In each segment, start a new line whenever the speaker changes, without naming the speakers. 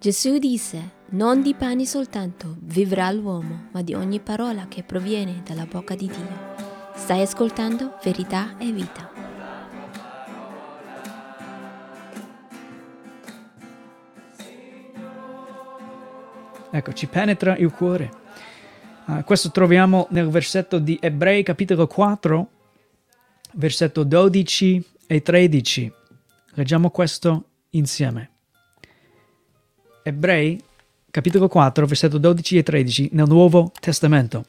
Gesù disse, non di pane soltanto vivrà l'uomo, ma di ogni parola che proviene dalla bocca di Dio. Stai ascoltando verità e vita.
Ecco, ci penetra il cuore. Uh, questo troviamo nel versetto di Ebrei capitolo 4, versetto 12 e 13. Leggiamo questo insieme. Ebrei capitolo 4, versetto 12 e 13 nel Nuovo Testamento.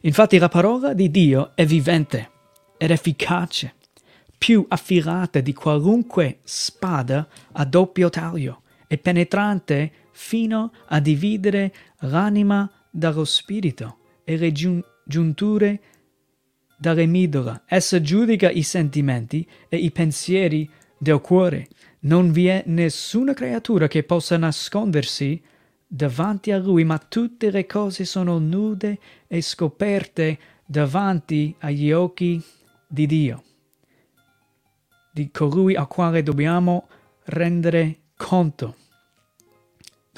Infatti la parola di Dio è vivente ed efficace, più affilata di qualunque spada a doppio taglio e penetrante fino a dividere l'anima dallo spirito e le giun- giunture dalle midole. Essa giudica i sentimenti e i pensieri del cuore. Non vi è nessuna creatura che possa nascondersi davanti a lui, ma tutte le cose sono nude e scoperte davanti agli occhi di Dio, di colui al quale dobbiamo rendere conto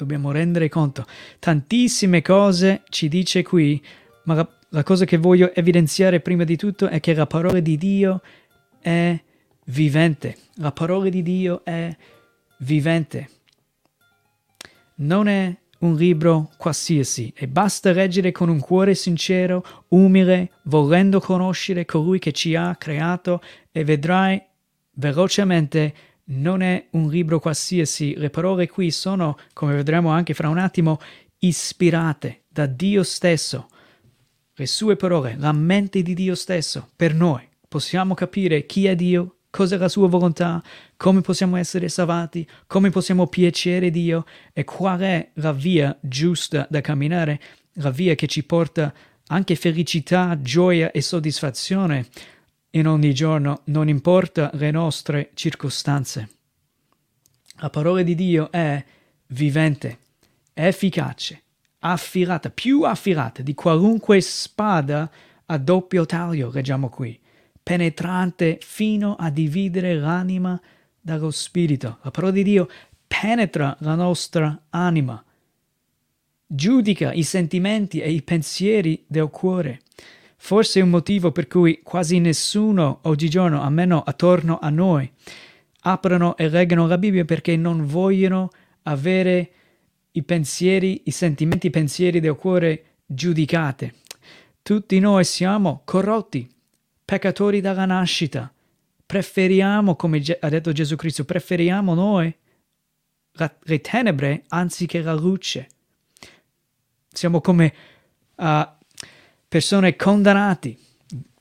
dobbiamo rendere conto. Tantissime cose ci dice qui, ma la, la cosa che voglio evidenziare prima di tutto è che la parola di Dio è vivente. La parola di Dio è vivente. Non è un libro qualsiasi e basta leggere con un cuore sincero, umile, volendo conoscere colui che ci ha creato e vedrai velocemente non è un libro qualsiasi, le parole qui sono, come vedremo anche fra un attimo, ispirate da Dio stesso. Le sue parole, la mente di Dio stesso, per noi. Possiamo capire chi è Dio, cos'è la sua volontà, come possiamo essere salvati, come possiamo piacere Dio? E qual è la via giusta da camminare, la via che ci porta anche felicità, gioia e soddisfazione? In ogni giorno, non importa le nostre circostanze. La parola di Dio è vivente, efficace, affilata, più affilata di qualunque spada a doppio taglio, leggiamo qui, penetrante fino a dividere l'anima dallo spirito. La parola di Dio penetra la nostra anima, giudica i sentimenti e i pensieri del cuore. Forse è un motivo per cui quasi nessuno oggigiorno, almeno attorno a noi, aprono e leggono la Bibbia perché non vogliono avere i pensieri, i sentimenti, i pensieri del cuore giudicate. Tutti noi siamo corrotti, peccatori dalla nascita. Preferiamo, come ha detto Gesù Cristo, preferiamo noi le tenebre anziché la luce. Siamo come uh, persone condannate,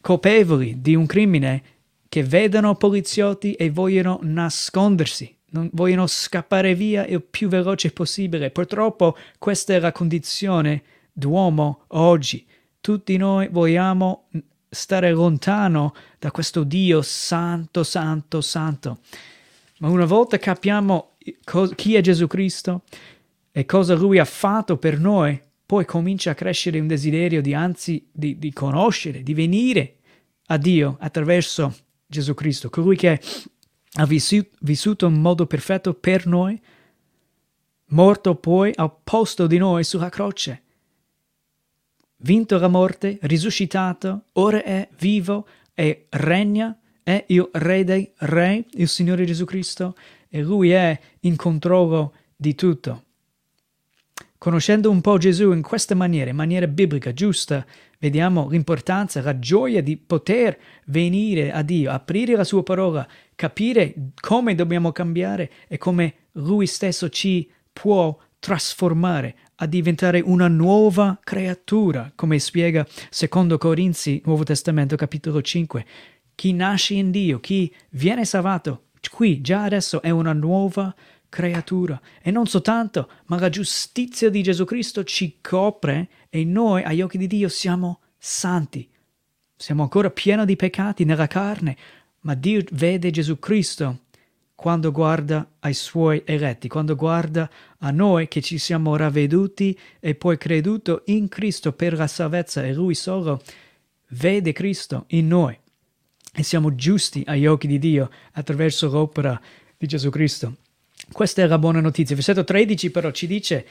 colpevoli di un crimine che vedono poliziotti e vogliono nascondersi, vogliono scappare via il più veloce possibile. Purtroppo questa è la condizione d'uomo oggi. Tutti noi vogliamo stare lontano da questo Dio santo, santo, santo. Ma una volta capiamo chi è Gesù Cristo e cosa Lui ha fatto per noi, poi comincia a crescere un desiderio di anzi di, di conoscere, di venire a Dio attraverso Gesù Cristo, colui che ha vissuto in modo perfetto per noi, morto poi al posto di noi sulla croce, vinto la morte, risuscitato, ora è vivo e regna, è il Re dei Re, il Signore Gesù Cristo, e Lui è in controllo di tutto. Conoscendo un po' Gesù in questa maniera, in maniera biblica, giusta, vediamo l'importanza, la gioia di poter venire a Dio, aprire la sua parola, capire come dobbiamo cambiare e come Lui stesso ci può trasformare a diventare una nuova creatura, come spiega secondo Corinzi, Nuovo Testamento, capitolo 5. Chi nasce in Dio, chi viene salvato, qui già adesso è una nuova creatura. E non soltanto, ma la giustizia di Gesù Cristo ci copre e noi agli occhi di Dio siamo santi. Siamo ancora pieni di peccati nella carne, ma Dio vede Gesù Cristo quando guarda ai suoi eletti, quando guarda a noi che ci siamo ravveduti e poi creduto in Cristo per la salvezza e Lui solo vede Cristo in noi e siamo giusti agli occhi di Dio attraverso l'opera di Gesù Cristo. Questa è la buona notizia. Versetto 13 però ci dice,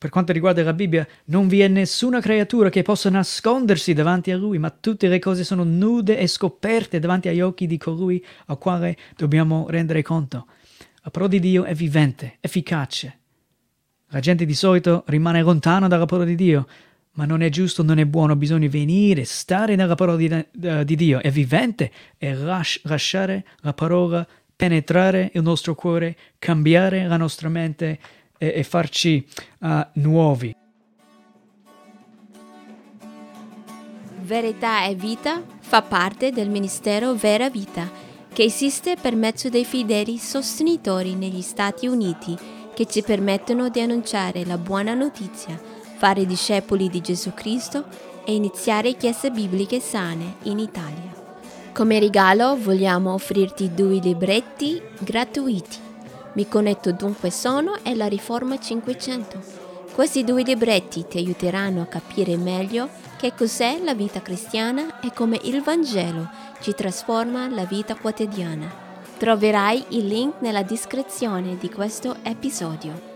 per quanto riguarda la Bibbia, non vi è nessuna creatura che possa nascondersi davanti a Lui, ma tutte le cose sono nude e scoperte davanti agli occhi di colui al quale dobbiamo rendere conto. La parola di Dio è vivente, efficace. La gente di solito rimane lontana dalla parola di Dio, ma non è giusto, non è buono, bisogna venire, stare nella parola di, uh, di Dio, è vivente e lasci, lasciare la parola penetrare il nostro cuore, cambiare la nostra mente e, e farci uh, nuovi.
Verità e vita fa parte del ministero Vera Vita, che esiste per mezzo dei fedeli sostenitori negli Stati Uniti che ci permettono di annunciare la buona notizia, fare discepoli di Gesù Cristo e iniziare chiese bibliche sane in Italia. Come regalo vogliamo offrirti due libretti gratuiti. Mi connetto dunque sono e la Riforma 500. Questi due libretti ti aiuteranno a capire meglio che cos'è la vita cristiana e come il Vangelo ci trasforma la vita quotidiana. Troverai il link nella descrizione di questo episodio.